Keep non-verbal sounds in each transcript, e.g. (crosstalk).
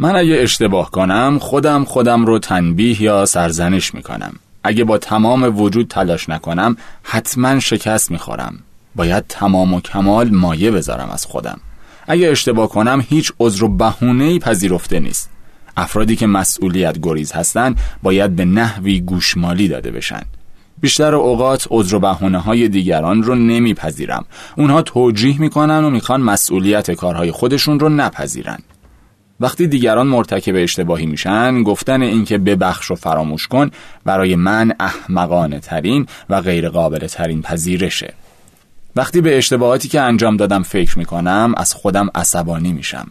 من اگه اشتباه کنم خودم خودم رو تنبیه یا سرزنش می‌کنم. اگه با تمام وجود تلاش نکنم حتما شکست می‌خورم. باید تمام و کمال مایه بذارم از خودم. اگه اشتباه کنم هیچ عذر و بهونه‌ای پذیرفته نیست. افرادی که مسئولیت گریز هستند باید به نحوی گوشمالی داده بشن. بیشتر اوقات عذر و بهونه های دیگران رو نمیپذیرم. اونها توجیه می‌کنن و می‌خوان مسئولیت کارهای خودشون رو نپذیرن. وقتی دیگران مرتکب اشتباهی میشن گفتن اینکه ببخش و فراموش کن برای من احمقانه ترین و غیر قابل ترین پذیرشه. وقتی به اشتباهاتی که انجام دادم فکر می‌کنم از خودم عصبانی میشم.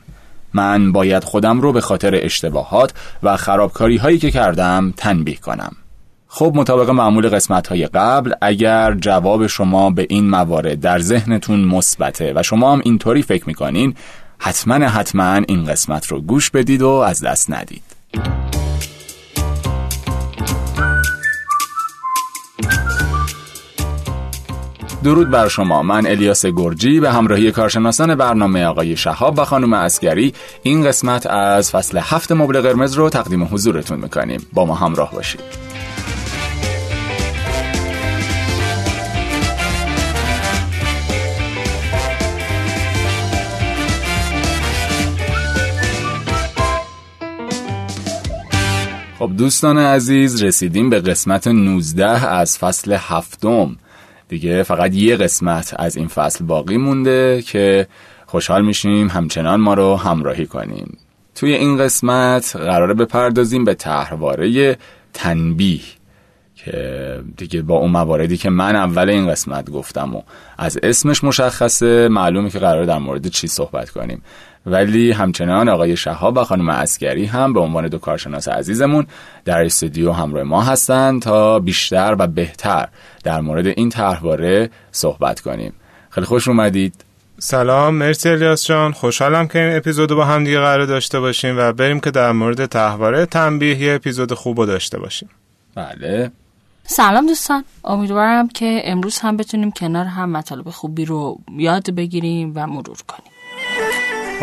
من باید خودم رو به خاطر اشتباهات و خرابکاری هایی که کردم تنبیه کنم. خب مطابق معمول قسمت های قبل اگر جواب شما به این موارد در ذهنتون مثبته و شما هم اینطوری فکر می‌کنین حتما حتما این قسمت رو گوش بدید و از دست ندید. درود بر شما. من الیاس گرجی به همراهی کارشناسان برنامه آقای شهاب و خانم اسگری این قسمت از فصل هفت مبل قرمز رو تقدیم حضورتون می‌کنیم. با ما همراه باشید. دوستان عزیز رسیدیم به قسمت 19 از فصل هفتم. دیگه فقط یه قسمت از این فصل باقی مونده که خوشحال میشیم همچنان ما رو همراهی کنیم توی این قسمت قراره بپردازیم به تحواره تنبیه که دیگه با اون مواردی که من اول این قسمت گفتم و از اسمش مشخصه معلومه که قرار در مورد چی صحبت کنیم. ولی همچنان آقای شهاب و خانم اسکری هم به عنوان دو کارشناس عزیزمون در استودیو همراه ما هستند تا بیشتر و بهتر در مورد این طرحواره صحبت کنیم. خیلی خوش اومدید. سلام مرسی الیاس جان. خوشحالم که این اپیزودو با هم دیگه قرار داشته باشیم و بریم که در مورد تحواره تنبیه یه اپیزود خوب داشته باشیم. بله. سلام دوستان. امیدوارم که امروز هم بتونیم کنار هم مطالب خوبی رو یاد بگیریم و مرور کنیم.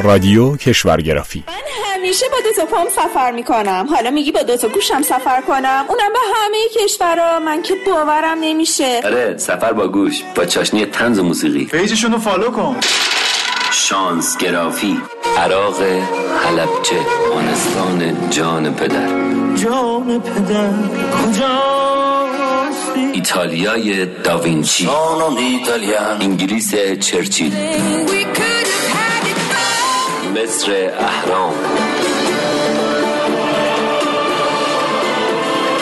رادیو کشورگرافی. من همیشه با دو تا پام سفر می‌کنم. حالا میگی با دو تا گوشم سفر کنم. اونم به همه کشورها من که باورم نمیشه. آره سفر با گوش با چاشنی طنز و موسیقی. page شون رو follow کن. شانس گرافی. عراق حلبچه افغانستان جان پدر. جان پدر کجا ایتالیای داوینچی. انگلیس چرچیل. مصر اهرام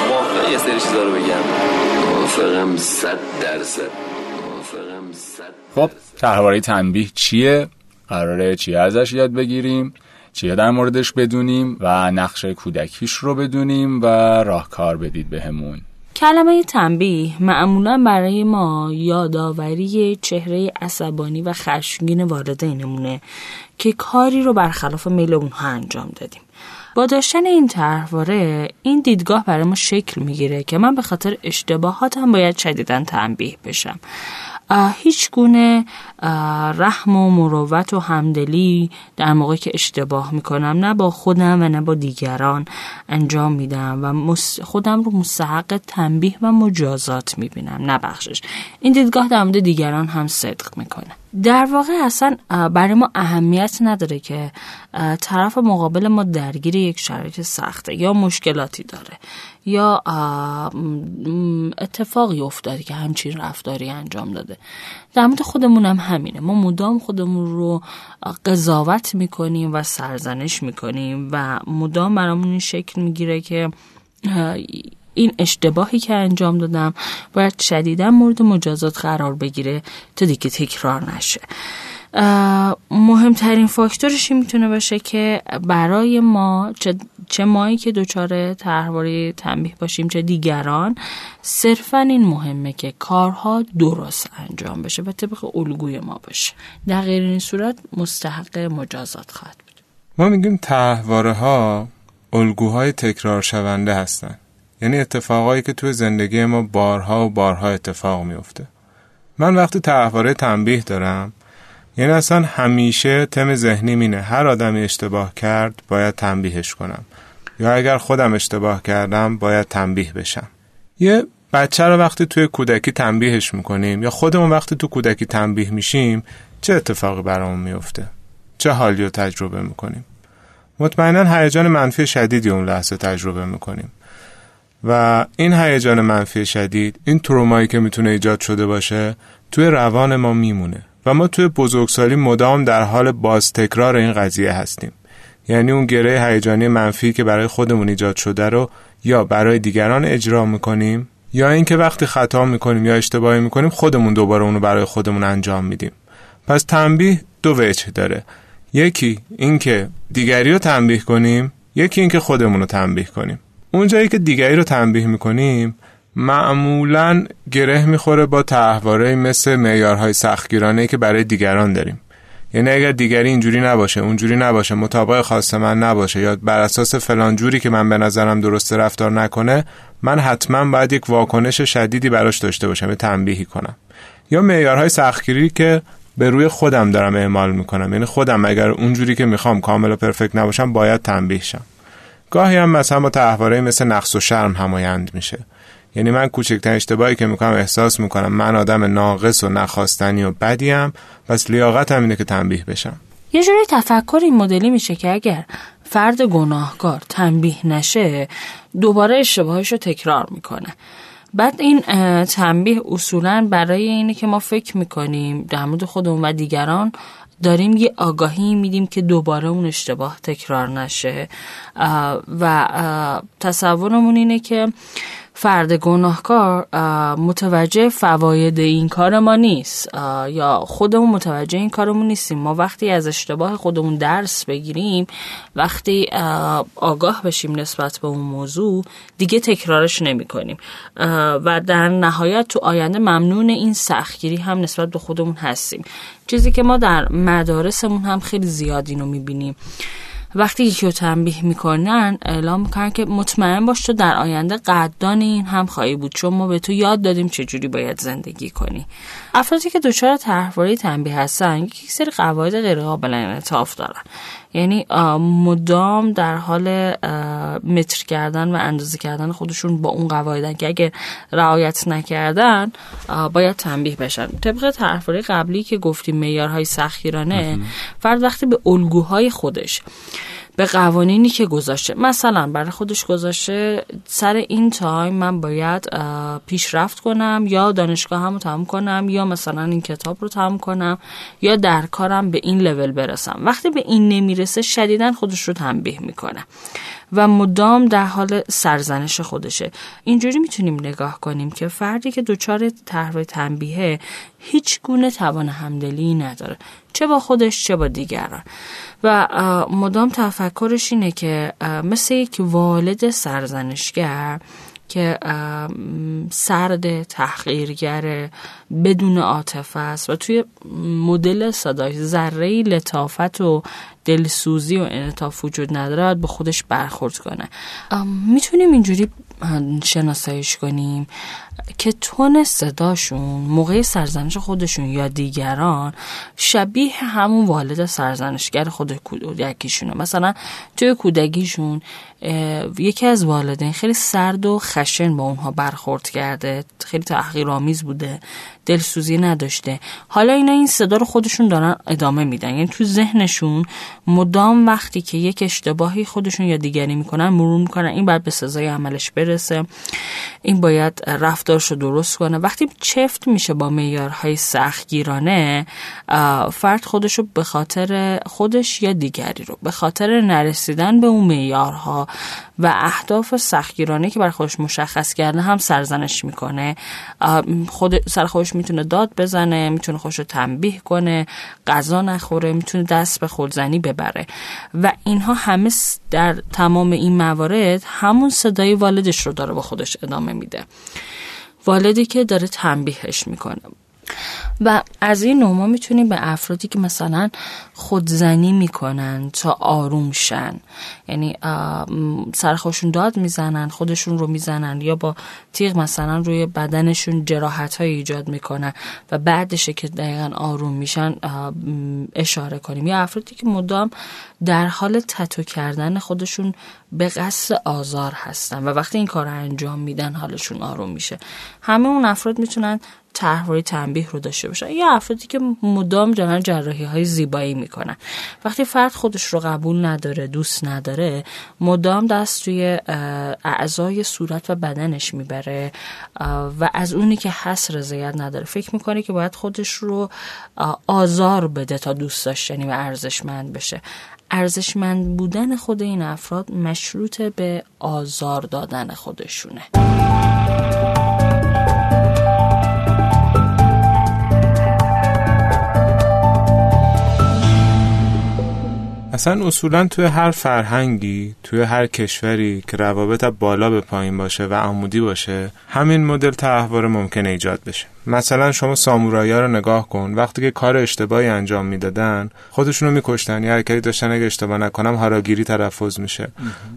موافقه یه سری چیزا رو بگم موافقم صد درصد موافقم صد خب تحواره تنبیه چیه؟ قراره چیه ازش یاد بگیریم؟ چیه در موردش بدونیم و نقش کودکیش رو بدونیم و راهکار بدید بهمون کلمه تنبیه معمولا برای ما یادآوری چهره عصبانی و خشمگین والدینمونه که کاری رو برخلاف میل اونها انجام دادیم. با داشتن این طرحواره این دیدگاه برای ما شکل می‌گیره که من به خاطر اشتباهاتم باید شدیدا تنبیه بشم. هیچ گونه رحم و مروت و همدلی در موقعی که اشتباه می‌کنم نه با خودم و نه با دیگران انجام میدم و خودم رو مستحق تنبیه و مجازات می‌بینم نه بخشش. این دیدگاه در مورد دیگران هم صدق می‌کنه. در واقع اصلا برای ما اهمیت نداره که طرف مقابل ما درگیر یک شرایط سخته یا مشکلاتی داره. یا اتفاقی افتاده که همچین رفتاری انجام داده. در مورد خودمون هم همینه. ما مدام خودمون رو قضاوت می‌کنیم و سرزنش می‌کنیم و مدام برامون این شکل می‌گیره که این اشتباهی که انجام دادم باید شدیدا مورد مجازات قرار بگیره تا دیگه تکرار نشه. مهمترین فاکتورش این می‌تونه باشه که برای ما چه, چه مایی که دچار طرحواره تنبیه باشیم چه دیگران صرفا این مهمه که کارها درست انجام بشه و طبق الگوی ما باشه. در غیر این صورت مستحق مجازات خواهد بود. ما میگیم طرحواره ها الگوهای تکرار شونده هستن. یعنی اتفاقایی که توی زندگی ما بارها و بارها اتفاق میفته من وقتی طرحواره تنبیه دارم یعنی اصلا همیشه تم ذهنی مینه هر آدمی اشتباه کرد باید تنبیهش کنم. یا اگر خودم اشتباه کردم باید تنبیه بشم. یه بچه رو وقتی توی کودکی تنبیهش می‌کنیم یا خودمون وقتی تو کودکی تنبیه میشیم چه اتفاقی برامون میفته چه حالی رو تجربه می‌کنیم؟ مطمئنا هیجان منفی شدیدی اون لحظه تجربه می‌کنیم. و این هیجان منفی شدید این ترومایی که می‌تونه ایجاد شده باشه توی روان ما میمونه. و ما توی بزرگسالی مدام در حال باز تکرار این قضیه هستیم. یعنی اون گره هیجانی منفی که برای خودمون ایجاد شده رو یا برای دیگران اجرا می‌کنیم یا اینکه وقتی خطا می‌کنیم یا اشتباهی می‌کنیم خودمون دوباره اونو برای خودمون انجام میدیم. پس تنبیه دو وجه داره. یکی اینکه دیگری رو تنبیه کنیم یکی اینکه خودمون رو تنبیه کنیم. اونجایی که دیگری رو تنبیه می‌کنیم معمولا گره می‌خوره با تحواره مثل معیارهای سختگیرانه که برای دیگران داریم. یعنی اگر دیگری اینجوری نباشه اونجوری نباشه مطابق خواست من نباشه یا بر اساس فلان جوری که من به نظرم درست رفتار نکنه من حتما باید یک واکنش شدیدی براش داشته باشم یه تنبیهی کنم. یا معیارهای سختگیری که به روی خودم دارم اعمال می‌کنم. یعنی خودم اگر اونجوری که می‌خوام کامل و پرفکت نباشم باید تنبیه شم. گاهی هم مثلا با تحواره مثل نقص و شرم همایند میشه. یعنی من کوچکترین اشتباهی که می‌کنم احساس می‌کنم من آدم ناقص و نخواستنی و بدیم پس لیاقتم اینه که تنبیه بشم. یه جوری تفکر این مدلی میشه که اگر فرد گناهکار تنبیه نشه دوباره اشتباهش رو تکرار می‌کنه. بعد این تنبیه اصولا برای اینه که ما فکر می‌کنیم در مورد خودمون و دیگران داریم یه آگاهی میدیم که دوباره اون اشتباه تکرار نشه. و تصورمون اینه که فرد گناهکار متوجه فواید این کار ما نیست. یا خودمون متوجه این کارمون نیستیم. ما وقتی از اشتباه خودمون درس بگیریم وقتی آگاه بشیم نسبت به اون موضوع دیگه تکرارش نمی کنیم و در نهایت تو آینده ممنون این سختگیری هم نسبت به خودمون هستیم. چیزی که ما در مدارسمون هم خیلی زیاد اینو می‌بینیم. وقتی یکی رو تنبیه می‌کنن اعلام می‌کنن که مطمئن باش تو در آینده قدردان این هم خواهی بود چون ما به تو یاد دادیم چجوری باید زندگی کنی. افرادی که دچار طرحواره تنبیه هستن یک سری قواعد غیر قابل انعطاف دارن. یعنی مدام در حال متر کردن و اندازه کردن خودشون با اون قواعدن که اگه رعایت نکردن باید تنبیه بشن. طبق طرحواره قبلی که گفتیم معیارهای سختگیرانه فرد وقتی به الگوهای خودش به قوانینی که گذاشته. مثلا برای خودش گذاشته سر این تایم من باید پیشرفت کنم یا دانشگاه هم رو تمام کنم یا مثلا این کتاب رو تمام کنم یا در کارم به این لول برسم. وقتی به این نمی‌رسه شدیدا خودش رو تنبیه می‌کنه و مدام در حال سرزنش خودشه. اینجوری می‌تونیم نگاه کنیم که فردی که دچار طرح تنبیه هیچ گونه توان همدلی نداره. چه با خودش چه با دیگران. و مدام تفکرش اینه که مثل یک والد سرزنشگر که سرد تحقیرگر بدون عاطفه است و توی مدل صداش ذره لطافت و دلسوزی و انعطاف وجود نداره به خودش برخورد کنه. می‌تونیم اینجوری شناساییش کنیم که تون صداشون موقع سرزنش خودشون یا دیگران شبیه همون والد سرزنشگر خود کودکیشونه. مثلا توی کودکیشون یکی از والدین خیلی سرد و خشن با اونها برخورد کرده خیلی تحقیرآمیز بوده. دلسوزی نداشته. حالا اینا این صدا رو خودشون دارن ادامه میدن. یعنی تو ذهنشون مدام وقتی که یک اشتباهی خودشون یا دیگری می‌کنن مرور می‌کنن این باید به سزای عملش برسه. این باید رفتارش رو درست کنه. وقتی چفت میشه با معیارهای سختگیرانه فرد خودش رو به خاطر خودش یا دیگری رو به خاطر نرسیدن به اون معیارها و اهداف سختگیرانه که برای خودش مشخص کرده هم سرزنش می‌کنه. خود سر خودش می‌تونه داد بزنه می‌تونه خودش رو تنبیه کنه غذا نخوره می‌تونه دست به خودزنی ببره. و اینها همه در تمام این موارد همون صدای والدش رو داره با خودش ادامه میده. والدی که داره تنبیهش می‌کنه. و از این نوع ما می‌تونیم به افرادی که مثلا خودزنی می‌کنن تا آروم شن. یعنی آه، م، سر خودشون داد می‌زنن خودشون رو می‌زنن یا با تیغ مثلا روی بدنشون جراحت های ایجاد می‌کنن و بعدشه که دقیقا آروم میشن اشاره کنیم. یا افرادی که مدام در حال تتو کردن خودشون به قصد آزار هستن و وقتی این کار انجام میدن حالشون آروم میشه. همه اون افراد می‌تونن طرحواره تنبیه رو داشته باشن. یا افرادی که مدام دارن جراحی های زیبایی می‌کنن. وقتی فرد خودش رو قبول نداره دوست نداره مدام دست اه، اعضای صورت و بدنش می‌بره و از اونی که هست رضایت نداره. فکر می‌کنه که باید خودش رو آزار بده تا دوست داشتنی و ارزشمند بشه. ارزشمند بودن خود این افراد مشروط به آزار دادن خودشونه. اصلا اصولا توی هر فرهنگی توی هر کشوری که روابط بالا به پایین باشه و عمودی باشه همین مدل تحوار ممکنه ایجاد بشه. مثلا شما سامورایی رو نگاه کن وقتی که کار اشتباهی انجام می‌دادن خودشونو میکشتن. یا حرکتی داشتن اگه اشتباه نکنم هاراگیری تلفظ میشه.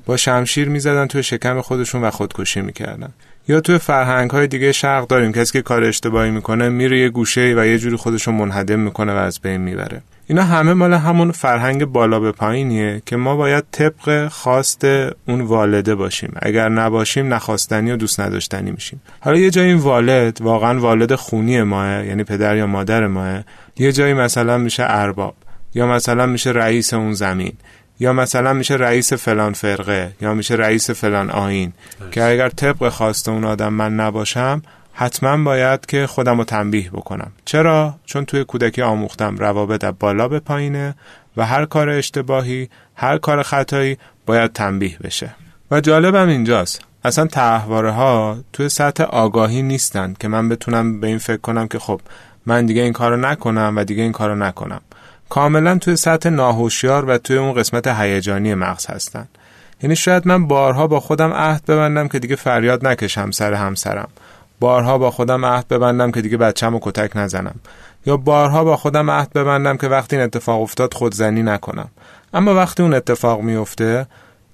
با شمشیر می‌زدن توی شکم خودشون و خودکشی می‌کردن. یا توی فرهنگ های دیگه شرق داریم. کسی که کار اشتباهی می‌کنه میره یه گوشه و یه جوری خودشو منهدم می‌کنه و از بین می‌بره. اینا همه مال همون فرهنگ بالا به پایینیه که ما باید طبق خواست اون والده باشیم. اگر نباشیم نخواستنی و دوست نداشتنی میشیم. حالا یه جایی این والد واقعا والد خونی ماه یعنی پدر یا مادر ماه. یه جایی مثلا میشه ارباب یا مثلا میشه رئیس اون زمین یا مثلا میشه رئیس فلان فرقه یا میشه رئیس فلان آین که اگر طبق خواست اون آدم من نباشم حتما باید که خودم رو تنبیه بکنم. چرا؟ چون توی کودکی آموختم روابط بالا به پایینه و هر کار اشتباهی هر کار خطایی باید تنبیه بشه. و جالبم اینجاست. اصلا تحواره ها توی سطح آگاهی نیستن که من بتونم به این فکر کنم که خب من دیگه این کارو نکنم و دیگه این کارو نکنم. کاملا توی سطح ناهوشیار و توی اون قسمت هیجانی مغز هستن. یعنی شاید من بارها با خودم عهد ببندم که دیگه فریاد نکشم سر همسرم. بارها با خودم عهد ببندم که دیگه بچم رو کتک نزنم. یا بارها با خودم عهد ببندم که وقتی این اتفاق افتاد خودزنی نکنم. اما وقتی اون اتفاق میفته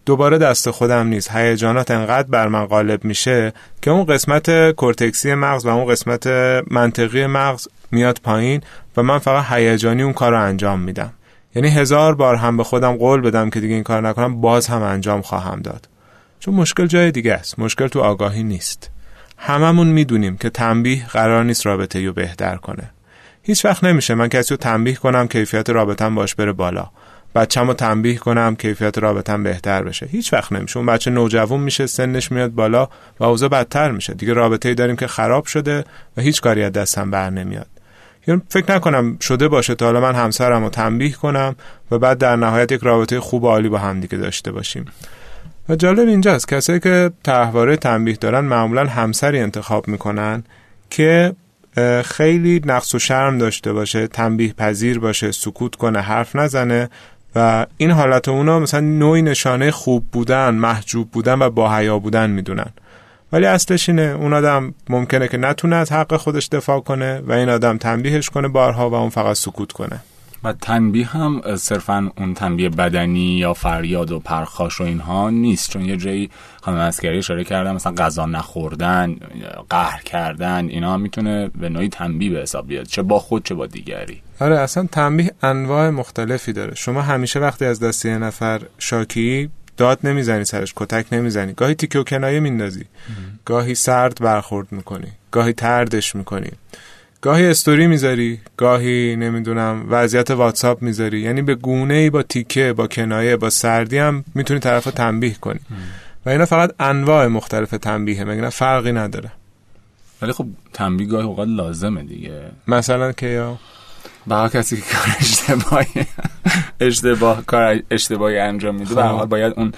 دوباره دست خودم نیست. هیجانات انقدر بر من غالب میشه که اون قسمت کورتکسی مغز و اون قسمت منطقی مغز میاد پایین و من فقط هیجانی اون کار رو انجام میدم. یعنی هزار بار هم به خودم قول بدم که دیگه این کار نکنم باز هم انجام خواهم داد. چون مشکل جای دیگه است. مشکل تو آگاهی نیست. هممون می‌دونیم که تنبیه قرار نیست رابطه رو بهتر کنه. هیچ وقت نمیشه من کسی رو تنبیه کنم کیفیت رابطم باش بره بالا. بچم رو تنبیه کنم کیفیت رابطم بهتر بشه. هیچ وقت نمیشه. اون بچه نوجوان میشه سنش میاد بالا و اوضاع بدتر میشه. دیگه رابطه ای داریم که خراب شده و هیچ کاری از دستم بر نمیاد. یعنی فکر نکنم شده باشه تا حالا من همسرم رو تنبیه کنم و بعد در نهایت یک رابطه خوب و عالی با هم دیگه داشته باشیم. و جالب اینجاست کسایی که تحواره تنبیه دارن معمولا همسری انتخاب می‌کنن که خیلی نقص و شرم داشته باشه تنبیه پذیر باشه سکوت کنه حرف نزنه و این حالت اونا مثلا نوعی نشانه خوب بودن محجوب بودن و با حیا بودن می‌دونن. ولی اصلش اینه اون آدم ممکنه که نتونه از حق خودش دفاع کنه و این آدم تنبیهش کنه بارها و اون فقط سکوت کنه. و تنبیه هم صرفا اون تنبیه بدنی یا فریاد و پرخاش و اینها نیست. چون یه جایی خانم اسکری اشاره کردن مثلا غذا نخوردن قهر کردن اینا می‌تونه به نوعی تنبیه به حساب بیاد چه با خود چه با دیگری. آره اصلا تنبیه انواع مختلفی داره. شما همیشه وقتی از دست یه نفر شاکی داد نمی‌زنی سرش کتک نمی‌زنی. گاهی تیکه و کنایه میندازی. گاهی سرد برخورد می‌کنی. گاهی تردش می‌کنی. گاهی استوری می‌ذاری گاهی نمی‌دونم وضعیت واتساپ می‌ذاری. یعنی به گونه ای با تیکه با کنایه با سردی هم می‌تونی طرف تنبیه کنی. و اینا فقط انواع مختلف تنبیه مگه فرقی نداره. ولی خب تنبیه گاهی اوقات لازمه دیگه. مثلا که یا؟ با کسی که کار اشتباهی اشتباه کار اشتباهی انجام میده به حال باید اون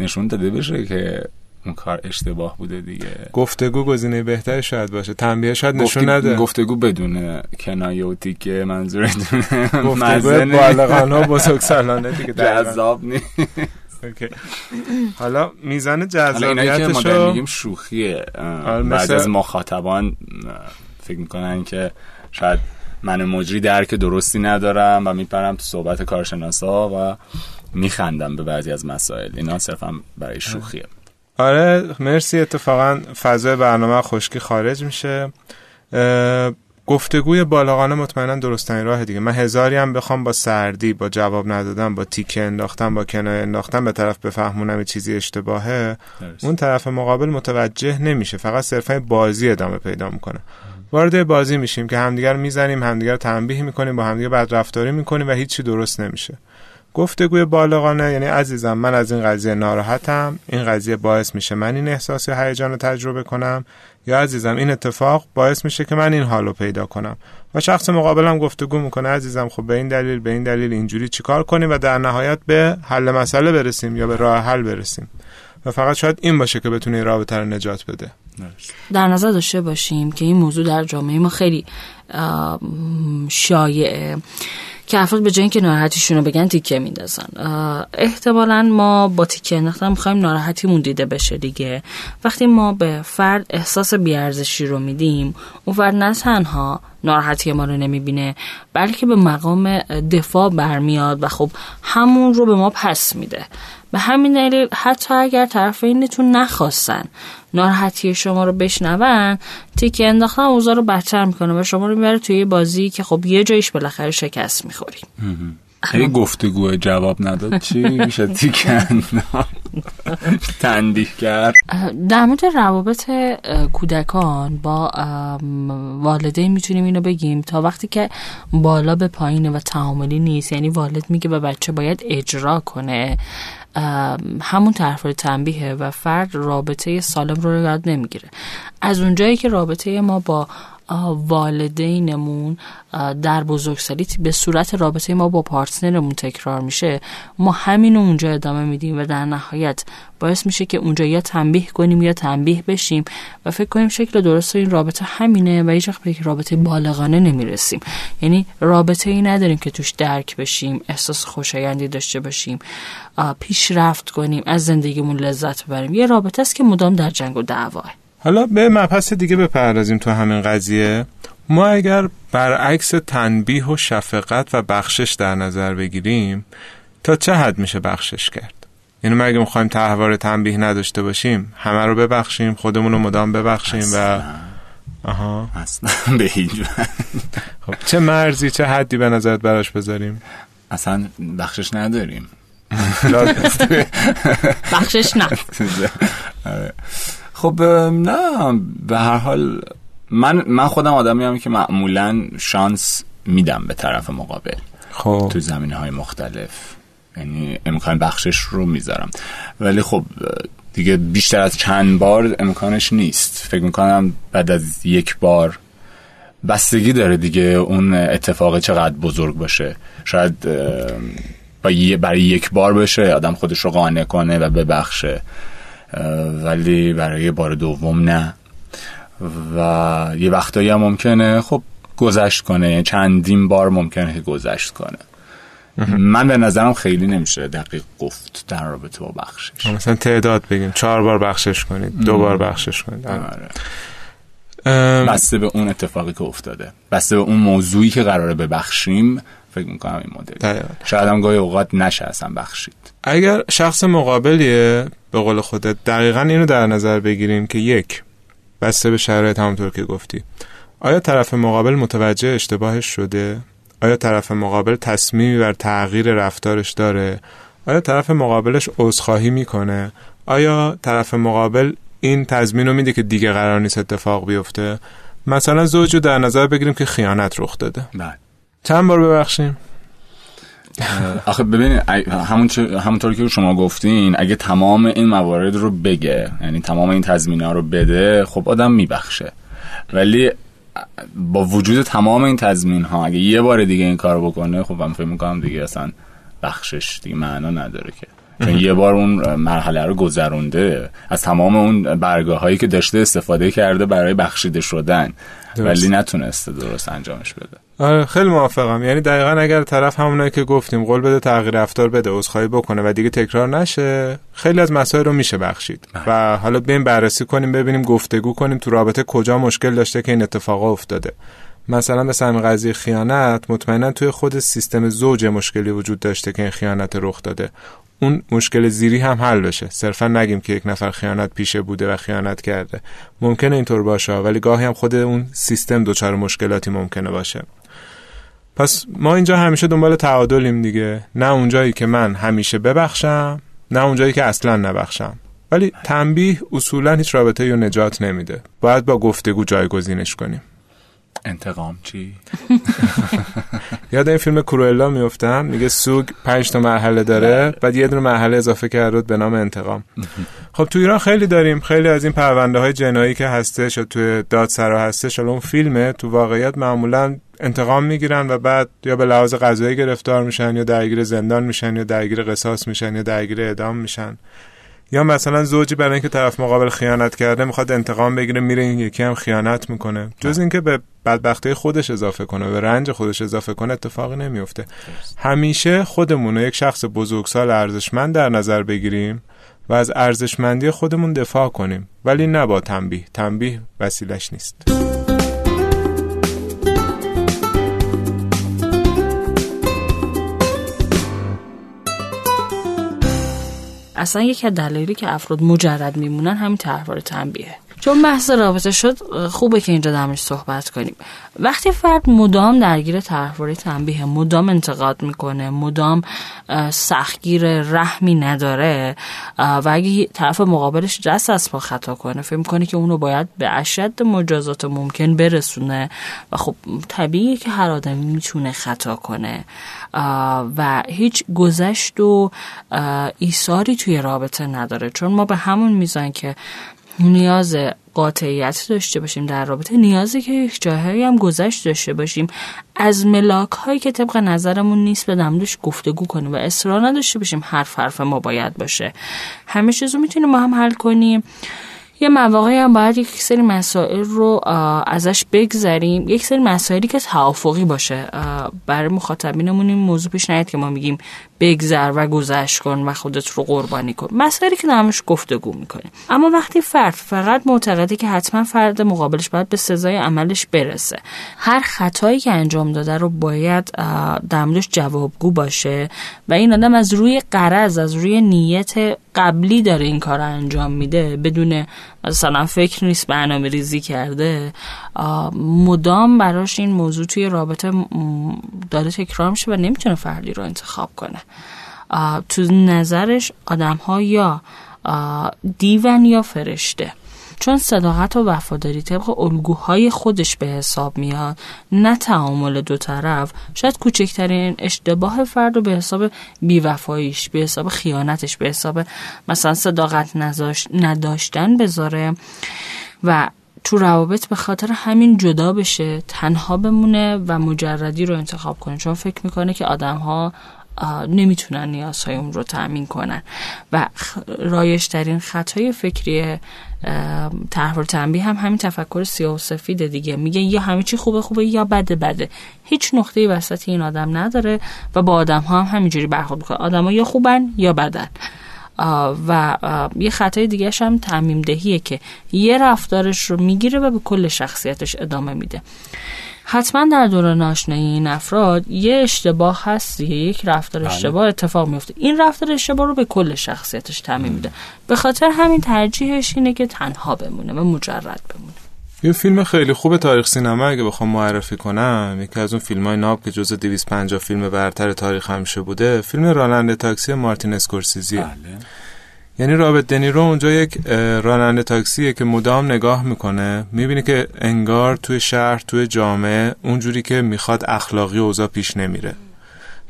نشون داده بشه که اون کار اشتباه بوده دیگه. گفتگو گزینه بهتری شاید باشه. تنبیه شاید نشون نده. گفتگو بدون کنایه و تیکه منظورتون گفتگو بالغانه و بزرگسالانه دیگه (laughs) جذاب نیست. حالا میزان اینایی که ما جذابیتشو میگیم شوخیه. بعضی از مخاطبان فکر می‌کنن که شاید من مجری درک درستی ندارم و میپرم تو صحبت کارشناسا و میخندم به بعضی از مسائل. اینا صرفا برای شوخیه. آره مرسی. اتفاقا فضای برنامه خشکی خارج میشه. گفتگوی بالاغانه مطمئنا درستترین راه دیگه. من هزاری هم بخوام با سردی با جواب ندادن با تیکه انداختن با کنایه انداختن به طرف بفهمونم چیزی اشتباهه. درست. اون طرف مقابل متوجه نمیشه. فقط صرفا بازی ادامه پیدا می‌کنه. وارد بازی میشیم که همدیگر می‌زنیم همدیگر تنبیه می‌کنیم با همدیگه بد رفتاری می‌کنیم و هیچی درست نمیشه. گفتگوی بالغانه یعنی عزیزم من از این قضیه ناراحتم. این قضیه باعث میشه من این احساس یا هیجان رو تجربه کنم. یا عزیزم این اتفاق باعث میشه که من این حال رو پیدا کنم. و شخص مقابلم گفتگو می‌کنه عزیزم خب به این دلیل به این دلیل اینجوری چیکار کنیم و در نهایت به حل مسئله برسیم یا به راه حل برسیم؟ و فقط شاید این باشه که بتونه این رابطه رو نجات بده. در نظر داشته باشیم که این موضوع در جامعه ما خیلی شایعه. که افراد به جای اینکه ناراحتیشون رو بگن تیکه میندازن. احتمالا ما با تیکه انداختن می‌خوایم ناراحتیمون دیده بشه دیگه. وقتی ما به فرد احساس بیارزشی رو میدیم اون فرد نه تنها ناراحتی ما رو نمی‌بینه بلکه به مقام دفاع برمیاد و خب همون رو به ما پس میده. به همین دلیل حتی اگر طرفینتون نخواستن ناراحتی شما رو بشنون تیکه انداختن اوضاع رو بدتر می‌کنه و شما رو می‌بره توی یه بازی که خب یه جایش بالاخره شکست می‌خوری. اگه گفتگو جواب نداد. چی میشه تیکن (laughs) تنبیه کرد. در مورد روابط کودکان با والدین می‌تونیم اینو بگیم. تا وقتی که بالا به پایینه و تعاملی نیست یعنی والد میگه به بچه باید اجرا کنه. همون طرف تنبیهه و فرد رابطه سالم رو یاد نمی‌گیره. از اونجایی که رابطه ما با والدینمون در بزرگسالی به صورت رابطه ما با پارتنرمون تکرار میشه. ما همین اونجا ادامه میدیم و در نهایت باعث میشه که اونجا یا تنبیه کنیم یا تنبیه بشیم و فکر کنیم شکل درست این رابطه همینه و هیچ به یک رابطه بالغانه نمی‌رسیم. یعنی رابطه ای نداریم که توش درک بشیم احساس خوشایندی داشته باشیم پیشرفت کنیم از زندگیمون لذت ببریم. یه رابطه است که مدام در جنگ و دعواه. حالا به مبحث دیگه بپردازیم تو همین قضیه. ما اگر برعکس تنبیه و شفقت و بخشش در نظر بگیریم تا چه حد میشه بخشش کرد؟ یعنی ما اگه می‌خوایم تحوار تنبیه نداشته باشیم همه رو ببخشیم خودمون رو مدام ببخشیم و آها. اصلا (laughs) به هیچ وجه. خب چه مرزی چه حدی به نظرت براش بذاریم؟ اصلا بخشش نداریم. (laughs) (laughs) بخشش نه. آره. خب نه به هر حال من من خودم آدمی هم که معمولا شانس میدم به طرف مقابل خب. تو زمینه های مختلف. یعنی امکان بخشش رو می‌ذارم. ولی خب دیگه بیشتر از چند بار امکانش نیست. فکر می‌کنم بعد از یک بار بستگی داره دیگه اون اتفاق چقدر بزرگ باشه. شاید برای یک بار بشه آدم خودش رو قانع کنه و ببخشه. ولی برای بار دوم نه. و یه وقتایی هم ممکنه خب گذشت کنه. چندین بار ممکنه که گذشت کنه. من به نظرم خیلی نمیشه دقیق گفت در رابطه با بخشش. مثلا تعداد بگیم. چهار بار بخشش کنید دو بار بخشش کنید. آره. بسته به اون اتفاقی که افتاده. بسته به اون موضوعی که قراره ببخشیم. فکر می‌کنم این مدل. شاید هم گاهی اوقات نشه اصلا بخشید اگر شخص مقابلیه به قول خودت دقیقا اینو در نظر بگیریم که یک بسته به شرایط همونطور که گفتی آیا طرف مقابل متوجه اشتباهش شده؟ آیا طرف مقابل تصمیمی بر تغییر رفتارش داره؟ آیا طرف مقابلش عذرخواهی می‌کنه؟ آیا طرف مقابل این تضمین رو میده که دیگه قرار نیست اتفاق بیفته؟ مثلا زوج رو در نظر بگیریم که خیانت رخ داده بله چند بار ببخشیم؟ آخه ببینید همون چه- همونطور که شما گفتین اگه تمام این موارد رو بگه یعنی تمام این تضمین ها رو بده خب آدم میبخشه ولی با وجود تمام این تضمین ها اگه یه بار دیگه این کار بکنه خب من فکر می‌کنم دیگه اصلا بخشش دیگه معنا نداره که چون یه بار اون مرحله رو گذرونده از تمام اون برگاه هایی که داشته استفاده کرده برای بخشیده شدن. درست. ولی نتونسته درست انجامش بده. آره خیلی موافقم. یعنی دقیقا اگر طرف همونایی که گفتیم قول بده تغییر رفتار بده عذرخواهی بکنه و دیگه تکرار نشه خیلی از مسائل رو میشه بخشید. و حالا بیم بررسی کنیم ببینیم گفتگو کنیم تو رابطه کجا مشکل داشته که این اتفاق افتاده. مثلا مثل همین قضیه خیانت مطمئنا توی خود سیستم زوج مشکلی وجود داشته که این خیانت رخ داده. اون مشکل زیری هم حل بشه. صرفا نگیم که یک نفر خیانت پیشه بوده و خیانت کرده. ممکنه اینطور باشه ولی گاهی هم خود اون سیستم دچار مشکلاتی ممکنه باشه. پس ما اینجا همیشه دنبال تعادلیم دیگه. نه اونجایی که من همیشه ببخشم نه اونجایی که اصلا نبخشم. ولی تنبیه اصولا هیچ رابطه رو نجات نمیده. باید با گفتگو جایگزینش کنیم. انتقام چی؟ (laughs) یاد این فیلم کروئلا میفتم میگه سوگ پنج تا مرحله داره. بعد یه دونه مرحله اضافه کرده به نام انتقام. (laughs) خب تو ایران خیلی داریم. خیلی از این پرونده های جنایی که هستش و توی دادسرا هستش حالا اون فیلمه تو واقعیت معمولا انتقام می‌گیرن و بعد یا به لحاظ قضایی گرفتار میشن یا درگیر زندان میشن یا درگیر قصاص میشن یا درگیر اعدام میشن. یا مثلا زوجی برای اینکه طرف مقابل خیانت کرده می‌خواد انتقام بگیره میره این یکی هم خیانت می‌کنه. جز اینکه به بدبختی خودش اضافه کنه به رنج خودش اضافه کنه اتفاقی نمیفته. همیشه خودمون رو یک شخص بزرگسال ارزشمند در نظر بگیریم و از ارزشمندی خودمون دفاع کنیم. ولی نه با تنبیه. تنبیه وسیلش نیست. اصلا یکی از دلایلی که افراد مجرد میمونن همین طرحواره تنبیه. چون بحث رابطه شد خوبه که اینجا درمش صحبت کنیم. وقتی فرد مدام درگیر طرحواره تنبیه مدام انتقاد می‌کنه مدام سختگیر رحمی نداره و اگه طرف مقابلش دست از پا خطا کنه فکر می‌کنه که اونو باید به اشد مجازات ممکن برسونه. و خب طبیعیه که هر آدمی می‌تونه خطا کنه. و هیچ گذشت و ایثاری توی رابطه نداره. چون ما به همون میزان که نیاز قاطعیت داشته باشیم در رابطه نیازی که یک جاهایی هم گذشت داشته باشیم. از ملاک هایی که طبق نظرمون نیست به نمدش گفتگو کنیم و اصرار نداشته باشیم حرف حرف ما باید باشه. همه چیز رو می‌تونیم ما هم حل کنیم. یه مواقعی هم باید یک سری مسائل رو ازش بگذریم. یک سری مسائلی که توافقی باشه. برای مخاطبینمون این موضوع پیش نیاد که ما میگیم بگذر و گذشت کن و خودت رو قربانی کن. مسائلی که نامش گفتگو می‌کنیم. اما وقتی فرد فقط معتقده که حتما فرد مقابلش باید به سزای عملش برسه هر خطایی که انجام داده رو باید دملش جوابگو باشه و این آدم از روی قرض از روی نیت قبلی داره این کار رو انجام میده بدون مثلا فکر نیست برنامه ریزی کرده. مدام براش این موضوع توی رابطه داره تکرار میشه و نمی‌تونه فردی رو انتخاب کنه. تو نظرش آدم ها یا دیون یا فرشته. چون صداقت و وفاداری طبق الگوهای خودش به حساب میاد نه تعامل دو طرف. شاید کوچکترین اشتباه فرد رو به حساب بیوفاییش به حساب خیانتش به حساب مثلا صداقت نداشتن بذاره و تو روابط به خاطر همین جدا بشه تنها بمونه و مجردی رو انتخاب کنه. چون فکر می‌کنه که آدم ها نمی‌تونن نیازهای اون رو تأمین کنن. و رایشترین خطای فکری طرح تنبیه هم همین تفکر سیاه و سفیده دیگه. میگه یا همه چی خوبه خوبه یا بده بده. هیچ نقطه وسط این آدم نداره و با آدم ها هم همینجوری برخورد می‌کنه. آدم ها یا خوبن یا بدن. و یه خطای دیگه هم تعمیم دهیه که یه رفتارش رو می‌گیره و به کل شخصیتش ادامه میده. حتما در دوران آشنایی این افراد یه اشتباه هست یک رفتار بله. اشتباه اتفاق میفته. این رفتار اشتباه رو به کل شخصیتش تعمیم میده. به خاطر همین ترجیحش اینه که تنها بمونه و مجرد بمونه. یه فیلم خیلی خوب تاریخ سینما اگه بخوام معرفی کنم یکی از اون فیلم های ناب که جز 250 فیلم برتر تاریخ همیشه بوده فیلم راننده تاکسی مارتین اسکورسیزی بله. یعنی رابط دنیرو اونجا یک راننده تاکسیه که مدام نگاه می‌کنه می‌بینه که انگار توی شهر توی جامعه اونجوری که می‌خواد اخلاقی اوضاع پیش نمیره.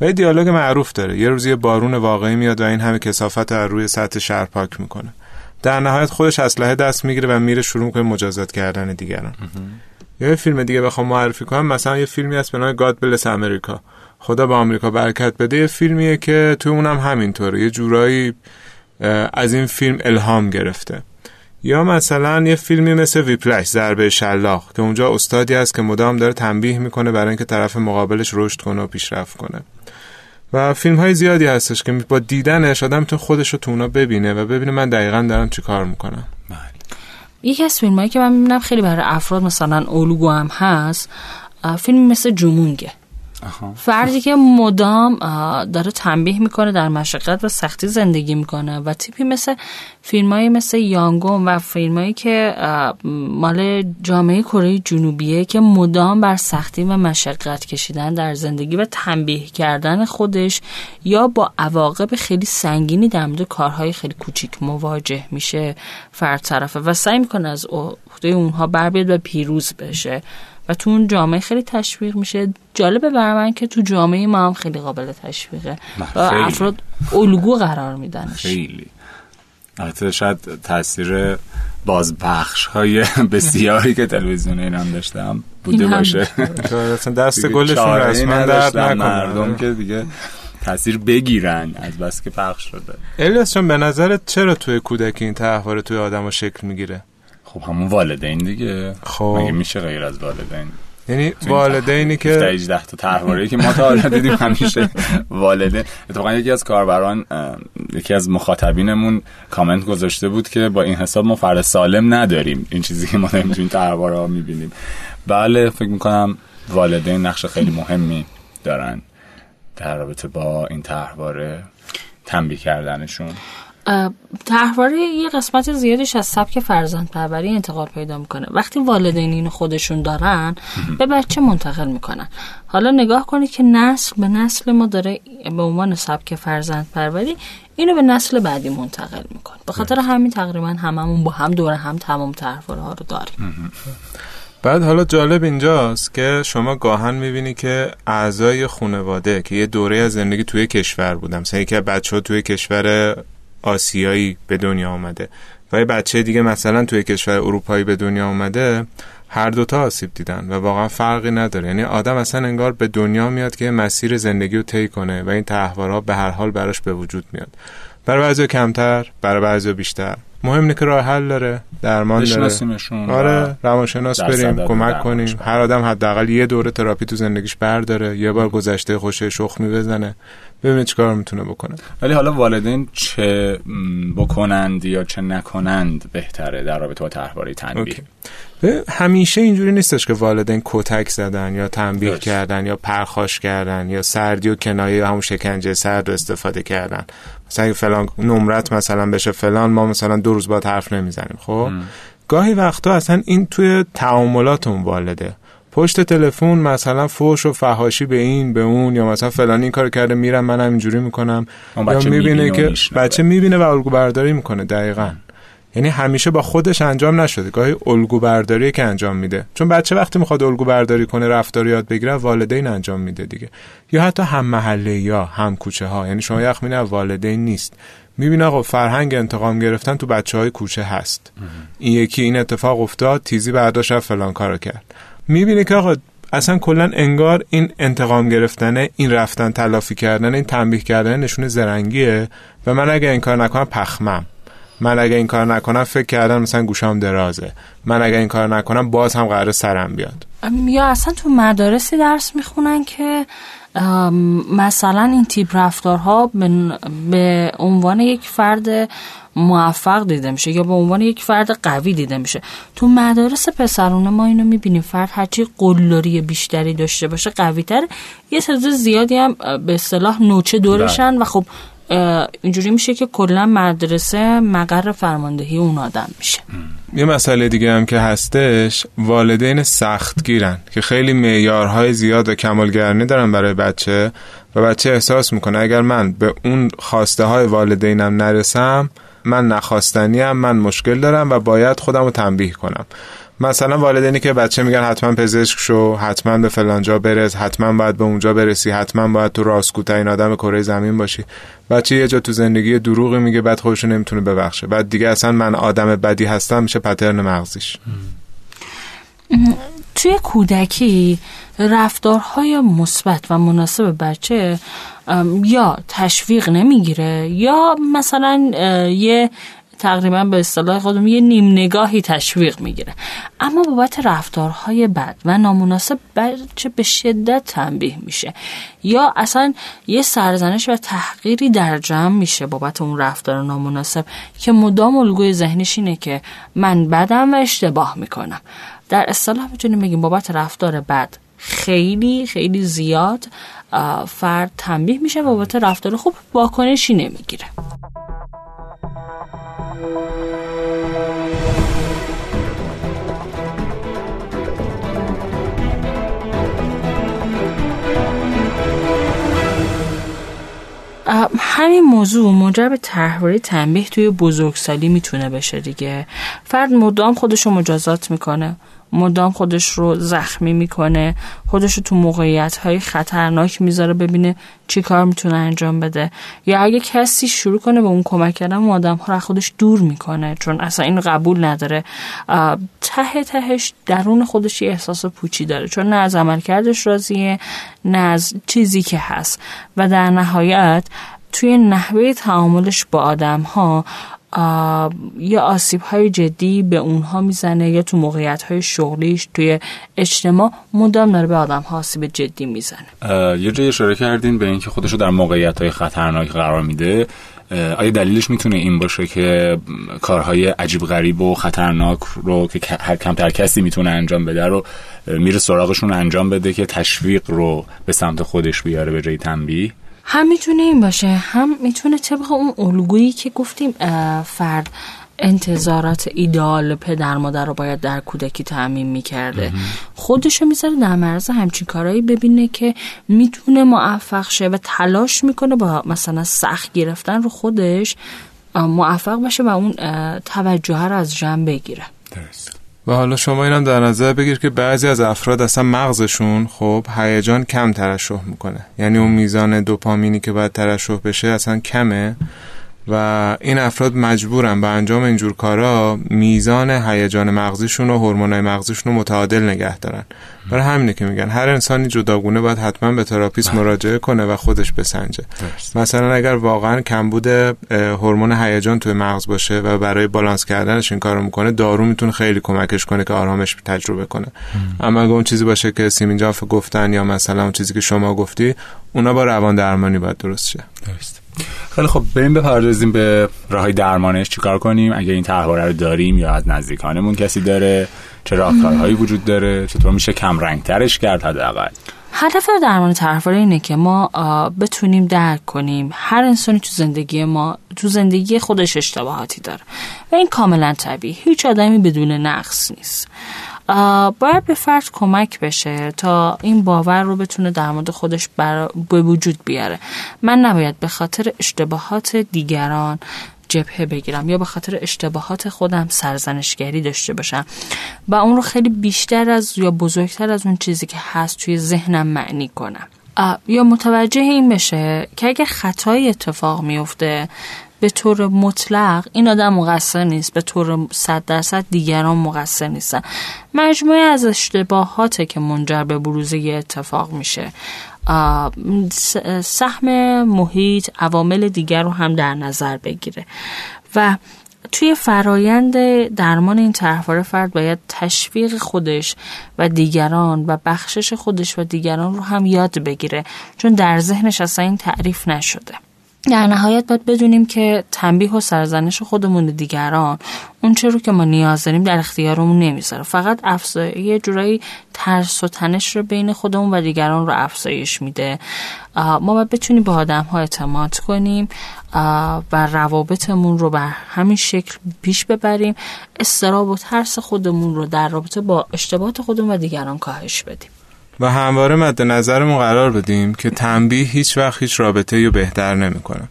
و یه دیالوگ معروف داره. یه روز یه بارون واقعی میاد و این همه کسافت رو روی سطح شهر پاک می‌کنه. در نهایت خودش اسلحه دست می‌گیره و میره شروع می‌کنه مجازات کردن دیگران. یا یه فیلم دیگه بخوام معرفی کنم. مثلا یه فیلمی هست به نام گاد بلس امریکا خدا به آمریکا برکت بده. یه فیلمیه که توی اونم همینطوره. یه جورایی از این فیلم الهام گرفته. یا مثلا یه فیلمی مثل ویپلش ضربه شلاق که اونجا استادی هست که مدام داره تنبیه می‌کنه برای اینکه طرف مقابلش رشد کنه و پیشرفت کنه. و فیلم های زیادی هستش که با دیدنش آدم تو خودش رو تو اونا ببینه و ببینه من دقیقا دارم چی کار می‌کنم. بله. یکی از فیلم هایی که من می‌بینم خیلی برای افراد مثلا الگو هم هست فیلم مثل جمونگه فردی که مدام داره تنبیه می‌کنه در مشقت و سختی زندگی می‌کنه و تیپی مثل فیلمایی مثل یانگون و فیلمایی که مال جامعه کره جنوبیه که مدام بر سختی و مشقت کشیدن در زندگی و تنبیه کردن خودش یا با عواقب خیلی سنگینی در مورد کارهای خیلی کوچیک مواجه میشه فرد طرفه و سعی می‌کنه از عهده اونها بر بیاد و پیروز بشه. و تو اون جامعه خیلی تشویق میشه. جالبه برای من که تو جامعه ما هم خیلی قابل تشویقه. و. افراد الگو قرار میدنش خیلی. البته شاید تاثیر بازپخش های (laughs) بسیاری که تلویزیون ایران داشتم بوده باشه. دست گلشون رسما درد مردم که دیگه تاثیر بگیرن از بس که پخش شده. الیاس جان به نظرت چرا توی کودکی این تحوار توی آدم شکل می‌گیره؟ خب همون والدین دیگه. خب. مگه میشه غیر از والدین؟ یعنی والدینی که 18 تا طرحواره که ما تا حالا دیدیم همیشه والدین. اتفاقا یکی از کاربران یکی از مخاطبینمون کامنت گذاشته بود که با این حساب ما فرد سالم نداریم. این چیزی که ما داریم تو این طرحواره ها می‌بینیم. بله فکر می‌کنم والدین نقش خیلی مهمی دارن در رابطه با این طرحواره تنبیه کردنشون. اه، طرحواره یه قسمت زیادیش از سبک فرزند پروری انتقال پیدا می‌کنه. وقتی والدین اینو خودشون دارن به بچه منتقل می‌کنن. حالا نگاه کنید که نسل به نسل ما داره به عنوان سبک فرزند پروری اینو به نسل بعدی منتقل می‌کنه. به خاطر همین تقریبا هممون با هم دور هم تمام طرحواره ها رو داریم. بعد حالا جالب اینجاست که شما گاهن می‌بینی که اعضای خانواده که یه دوره از زندگی توی کشور بودم مثلا یکی بچه ها توی کشور آسیایی به دنیا آمده. و یه بچه دیگه مثلا توی کشور اروپایی به دنیا آمده هر دوتا آسیب دیدن و واقعا فرقی نداره. یعنی آدم اصلا انگار به دنیا میاد که مسیر زندگی رو طی کنه و این تحورها به هر حال براش به وجود میاد. برای بعضی کمتر برای بعضی بیشتر. مهم اینه که راه حل داره درمان داره. بشناسیمشون. آره روانشناس در بریم کمک کنیم. هر آدم حداقل یه دوره تراپی تو زندگیش برداره یه بار گذشته خوشه شخمی بزنه ببینه چیکار می‌تونه بکنه. ولی حالا والدین چه بکنند یا چه نکنند بهتره در رابطه با طرحواره تنبیه؟ اوکی. به- همیشه اینجوری نیستش که والدین کتک زدن یا تنبیه درست. کردن یا پرخاش کردن یا سردی و کنایه یا همون شکنجه سرد رو استفاده کردن. مثلا فلان نمرت مثلا بشه فلان ما مثلا دو روز با حرف نمی‌زنیم خب؟ گاهی وقتا اصلا این توی تعاملات اون والده. پشت تلفن مثلا فوش و فهاشی به این به اون یا مثلا فلان این کار کرده میرم منم اینجوری می‌کنم. یا می‌بینه که. بچه می‌بینه و الگو برداری می‌کنه دقیقا. یعنی همیشه با خودش انجام نشده. گاهی الگو برداری که انجام میده. چون بچه وقتی می‌خواد الگو برداری کنه رفتار یاد بگیره والدین انجام میده دیگه. یا حتی هم محله یا هم کوچه ها یعنی شما یخ می‌بینه والدین نیست. می‌بینه آقا فرهنگ انتقام گرفتن تو بچه های کوچه هست. این یکی این اتفاق افتاد تیزی برداشت فلان کارو کرد. می‌بینه که آقا اصلا کلا انگار این انتقام گرفتنه این رفتن تلافی کردن این تنبیه کردن نشون زرنگیه. و من اگه این کار نکنم پخمم. من اگه این کار نکنم فکر کردم مثلا گوشام درازه. من اگه این کار نکنم باز هم قرار سرم بیاد. یا اصلا تو مدارسی درس می‌خونن که مثلا این تیپ رفتارها به, عنوان یک فرد موفق دیده میشه یا به عنوان یک فرد قوی دیده میشه. تو مدارس پسرونه ما اینو می‌بینیم. فرد هرچی قلدری بیشتری داشته باشه قوی تر یه تعداد زیادی هم به اصطلاح نوچه دورشن و خب اینجوری میشه که کلا مدرسه مقر فرماندهی اون آدم میشه. یه مسئله دیگه هم که هستش والدین سخت گیرن که خیلی معیارهای زیاد و کمالگرانی دارن برای بچه و بچه احساس می‌کنه اگر من به اون خواسته های والدینم نرسم من نخواستنیم من مشکل دارم و باید خودم رو تنبیه کنم. مثلا والدینی که بچه میگن حتما پزشک شو حتما به فلانجا برس حتما باید به اونجا برسی حتما باید تو راستگوترین آدم کره زمین باشی. بچه یه جا تو زندگی دروغی میگه بعد خودشو نمی‌تونه ببخشه. بعد دیگه اصلا من آدم بدی هستم میشه پترن مغزیش. توی کودکی رفتارهای مثبت و مناسب بچه یا تشویق نمی‌گیره یا مثلا یه تقریبا به اصطلاح خودم یه نیم نگاهی تشویق می‌گیره. اما بابت رفتارهای بد و نامناسب بچه به شدت تنبیه میشه. یا اصلا یه سرزنش و تحقیری در جمع میشه بابت اون رفتار نامناسب که مدام الگوی ذهنش اینه که من بدم و اشتباه می‌کنم. در اصطلاح می‌تونیم بگیم بابت رفتار بد خیلی خیلی زیاد فرد تنبیه میشه بابت رفتار خوب واکنشی نمی‌گیره. همین موضوع منجر به تنبیه توی بزرگسالی می‌تونه بشه دیگه. فرد مدام خودش رو مجازات می‌کنه. مدام خودش رو زخمی می‌کنه. خودش رو تو موقعیت های خطرناک می‌ذاره ببینه چی کار می‌تونه انجام بده. یا اگه کسی شروع کنه به اون کمک کردن اون آدم ها رو خودش دور می‌کنه چون اصلا این قبول نداره. ته تهش درون خودش یه احساس پوچی داره چون نه از عملکردش راضیه نه از چیزی که هست. و در نهایت توی نحوه تعاملش با آدم ها یا آسیب های جدی به اونها می‌زنه یا تو موقعیت های شغلیش توی اجتماع مدام داره به آدم ها آسیب جدی می‌زنه. یه جای اشاره کردین به اینکه خودش رو در موقعیت های خطرناک قرار میده. آیا دلیلش می‌تونه این باشه که کارهای عجیب غریب و خطرناک رو که هر کمتر کسی می‌تونه انجام بده رو میره سراغشون انجام بده که تشویق رو به سمت خودش بیاره به جای تنبیه؟ هم می‌تونه این باشه هم می‌تونه طبق اون الگویی که گفتیم فرد انتظارات ایدال پدر مادر رو باید در کودکی تعمین می‌کرده. خودشو می‌ذاره در معرض همچین کارهایی ببینه که می‌تونه موفق شه و تلاش می‌کنه با مثلا سخت گرفتن رو خودش موفق بشه و اون توجه رو از جمع بگیره. درست. و حالا شما اینم در نظر بگیر که بعضی از افراد اصلا مغزشون خب هیجان کم ترشح می‌کنه. یعنی اون میزان دوپامینی که باید ترشح بشه اصلا کمه. و این افراد مجبورن به انجام اینجور کارا میزان هیجان مغزیشون و هورمونای مغزیشون رو متعادل نگه دارن. برای همینه که میگن هر انسانی جداگونه باید حتما به تراپیست بله. مراجعه کنه و خودش بسنجه. مثلا اگر واقعا کمبود هورمون هیجان توی مغز باشه و برای بالانس کردنش این کارو می‌کنه دارو می‌تونه خیلی کمکش کنه که آرامش تجربه کنه. اما اگه اون چیزی باشه که سیمین جاف گفتن یا مثلا اون چیزی که شما گفتی اونا با روان درمانی باید درست شه. درست خیلی خب بریم بپردازیم به راههای درمانش. چیکار کنیم؟ اگه این طرحواره رو داریم یا از نزدیکانمون کسی داره؟ چه راهکارهایی وجود داره؟ چطور میشه کم رنگ ترش کرد حداقل هدف درمان طرحواره اینه که ما بتونیم درک کنیم. هر انسانی تو زندگی ما تو زندگی خودش اشتباهاتی داره. و این کاملا طبیعی. هیچ آدمی بدون نقص نیست. باید به فرد کمک بشه تا این باور رو بتونه در مورد خودش بر... به وجود بیاره. من نباید به خاطر اشتباهات دیگران جبهه بگیرم یا به خاطر اشتباهات خودم سرزنشگری داشته باشم و اون رو خیلی بیشتر از یا بزرگتر از اون چیزی که هست توی ذهنم معنی کنم. یا متوجه این بشه که اگه خطایی اتفاق میفته به طور مطلق این آدم مقصر نیست به طور صد درصد دیگران مقصر نیستن. مجموعه از اشتباهاته که منجر به بروز یه اتفاق میشه. سهم محیط عوامل دیگر رو هم در نظر بگیره. و توی فرایند درمان این طرحواره فرد باید تشویق خودش و دیگران و بخشش خودش و دیگران رو هم یاد بگیره. چون در ذهنش اصلا این تعریف نشده. در نهایت باید بدونیم که تنبیه و سرزنش خودمون دیگران اون چه رو که ما نیاز داریم در اختیارمون نمی‌ذاره. فقط افزایش یه جورایی ترس و تنش رو بین خودمون و دیگران رو افزایش میده. ما باید بتونیم به آدم ها اعتماد کنیم و روابطمون رو بر همین شکل پیش ببریم. استراب و ترس خودمون رو در رابطه با اشتباهات خودمون و دیگران کاهش بدیم. و همواره مد نظرمون قرار بدیم که تنبیه هیچ وقت هیچ رابطه رو بهتر نمی‌کنه.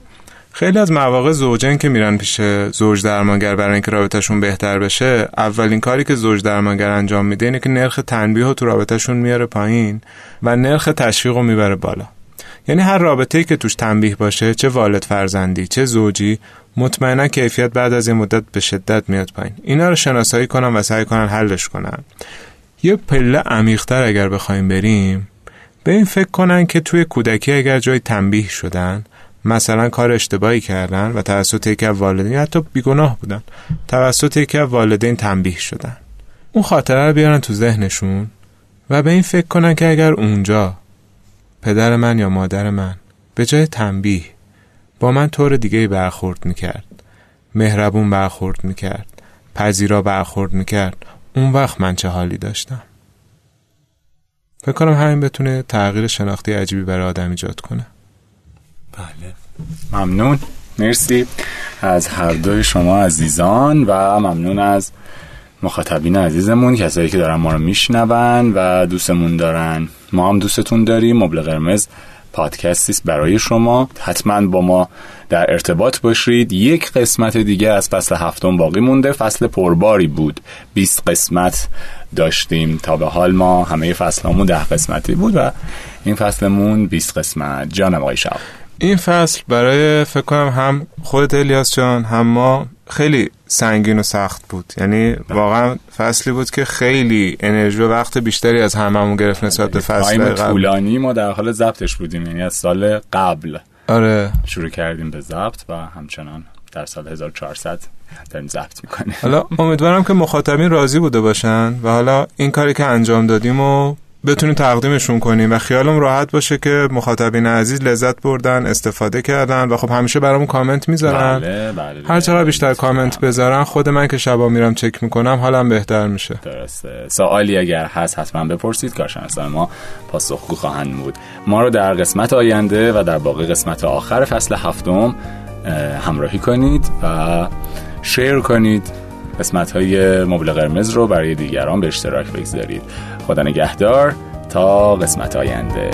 خیلی از مواقع زوجین که میرن پیش زوج درمانگر برای اینکه رابطهشون بهتر بشه اولین کاری که زوج درمانگر انجام میده اینه که نرخ تنبیه رو تو رابطهشون میاره پایین و نرخ تشویق رو می‌بره بالا. یعنی هر رابطه‌ای که توش تنبیه باشه چه والد فرزندی چه زوجی مطمئنا کیفیت بعد از این مدت به شدت میاد پایین. اینا رو شناسایی کنن و سعی کنن حلش کنن. یه پله عمیقتر اگر بخوایم بریم به این فکر کنن که توی کودکی اگر جای تنبیه شدن مثلا کار اشتباهی کردن و توسط یکی از والدین حتی بیگناه بودن توسط یکی از والدین تنبیه شدن. اون خاطره رو بیارن تو ذهنشون و به این فکر کنن که اگر اونجا پدر من یا مادر من به جای تنبیه با من طور دیگه برخورد می‌کرد مهربون برخورد می‌کرد پذیرا برخورد می‌کرد اون وقت من چه حالی داشتم. فکر کنم همین بتونه تغییر شناختی عجیبی برای آدم ایجاد کنه. بله. ممنون. مرسی. از هر دوی شما عزیزان و ممنون از مخاطبین عزیزمون کسایی که دارن ما رو میشنون و دوستمون دارن. ما هم دوستتون داریم. مبل قرمز پادکستی است برای شما. حتما با ما در ارتباط باشید. یک قسمت دیگه از فصل هفتم باقی مونده. فصل پرباری بود. 20 قسمت داشتیم. تا به حال ما همه فصلامون ده قسمتی بود و این فصلمون 20 قسمت. جانم آقای این فصل برای فکر کنم هم خودت الیاس جان هم ما خیلی سنگین و سخت بود. یعنی واقعا فصلی بود که خیلی انرژی و وقت بیشتری از هممون گرفت نسبت به فصل تایم قبل. طولانی ما در حال ضبطش بودیم. یعنی از سال قبل آره. شروع کردیم به ضبط و همچنان در سال 1400 داریم ضبط می‌کنیم. حالا امیدوارم که مخاطبین راضی بوده باشن و حالا این کاری که انجام دادیم و بتونیم تقدیمشون کنیم و خیالم راحت باشه که مخاطبین عزیز لذت بردن استفاده کردن و خب همیشه برامون کامنت می‌ذارن. بله بله هر چقدر بیشتر کامنت بذارن خود من که شبا میرم چک می‌کنم حالم بهتر میشه. درسته. سوالی اگر هست حتما بپرسید. کارشناسان ما پاسخگو خواهند بود. ما رو در قسمت آینده و در باقی قسمت آخر فصل هفتم اه، همراهی کنید و شیر کنید. قسمت های مبل قرمز رو برای دیگران به اشتراک بگذارید. خدا نگهدار. تا قسمت آینده.